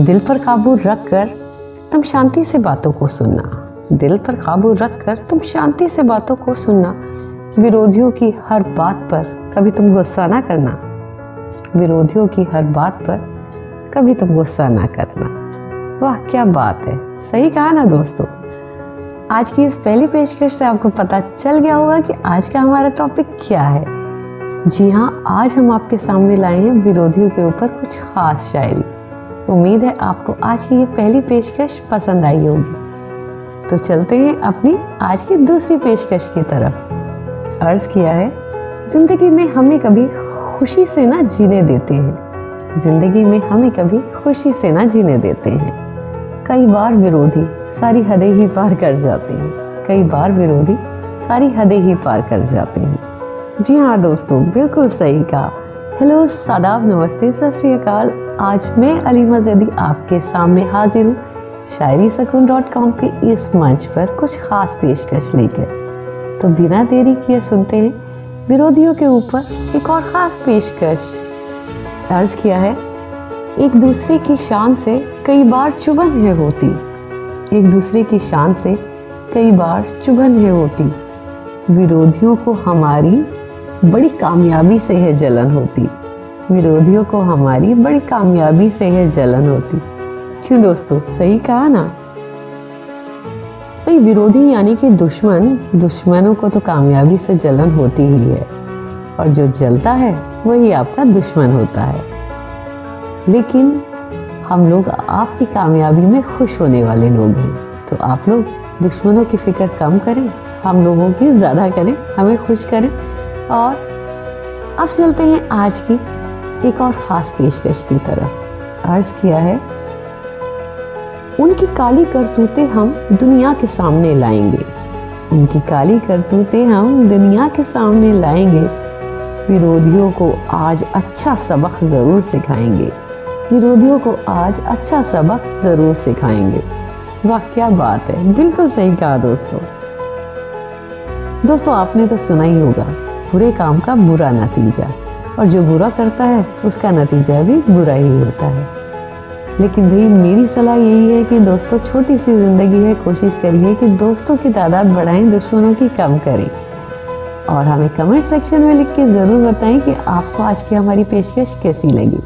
दिल पर काबू रख कर तुम शांति से बातों को सुनना। दिल पर काबू रख कर तुम शांति से बातों को सुनना। विरोधियों की हर बात पर कभी तुम गुस्सा ना करना। विरोधियों की हर बात पर कभी तुम गुस्सा ना करना। वाह, क्या बात है। सही कहा ना दोस्तों। आज की इस पहली पेशकश से आपको पता चल गया होगा कि आज का हमारा टॉपिक क्या है। जी हाँ आज हम आपके सामने लाए हैं विरोधियों के ऊपर कुछ खास शायरी। उम्मीद है आपको आज की ये पहली पेशकश पसंद आई होगी। तो चलते हैं अपनी आज की दूसरी पेशकश की तरफ़। अर्ज़ किया है, ज़िंदगी में हमें कभी खुशी से ना जीने देते हैं। ज़िंदगी में हमें कभी खुशी से ना जीने देते हैं। कई बार विरोधी सारी हदें ही पार कर जाते हैं। कई बार विरोधी सारी हदें ही पार कर जाते हैं। जी हाँ दोस्तों, बिल्कुल सही कहा। हेलो, सादाब, नमस्ते, सत श्रीकाल आज मैं अलीमा जैदी आपके सामने हाजिर हूँ। शायरी सकून डॉट कॉम के इस मंच पर कुछ खास पेशकश लेकर। तो बिना देरी किए सुनते हैं विरोधियों के ऊपर एक और ख़ास पेशकश। अर्ज़ किया है, एक दूसरे की शान से कई बार चुभन है होती। एक दूसरे की शान से कई बार चुभन है होती। विरोधियों को हमारी बड़ी कामयाबी से है जलन होती। विरोधियों को हमारी बड़ी कामयाबी से है जलन होती। क्यों दोस्तों? सही कहा ना? भाई, विरोधी यानी कि दुश्मन, दुश्मनों को तो कामयाबी से जलन होती ही है। और जो जलता है, वही आपका दुश्मन होता है। लेकिन हम लोग आपकी कामयाबी में खुश होने वाले लोग हैं। तो आप लोग दुश्मनों की फ़िक्र कम करें, हम लोगों की ज़्यादा करें, हमें खुश करें। और अब चलते हैं आज की एक और ख़ास पेशकश की तरफ़ अर्ज़ किया है, उनकी काली करतूतें हम दुनिया के सामने लाएँगे। उनकी काली करतूतें हम दुनिया के सामने लाएँगे। विरोधियों को आज अच्छा सबक ज़रूर सिखाएँगे। विरोधियों को आज अच्छा सबक ज़रूर सिखाएँगे। वाह, क्या बात है। बिल्कुल सही कहा दोस्तों। दोस्तों, आपने तो सुना ही होगा, बुरे काम का बुरा नतीजा। और जो बुरा करता है, उसका नतीजा भी बुरा ही होता है। लेकिन भाई, मेरी सलाह यही है कि दोस्तों छोटी सी ज़िंदगी है, कोशिश करिए कि दोस्तों की तादाद बढ़ाएँ, दुश्मनों की कम करें। और हमें कमेंट सेक्शन में लिख के ज़रूर बताएँ कि आपको आज की हमारी पेशकश कैसी लगी।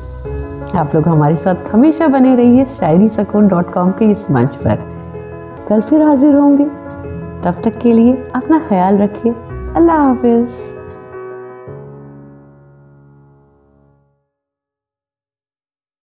आप लोग हमारे साथ हमेशा बने रहिए शायरी सकून डॉट कॉम के इस मंच पर। कल फिर हाजिर होंगे। तब तक के लिए अपना ख्याल रखिए। अल्लाह हाफिज़।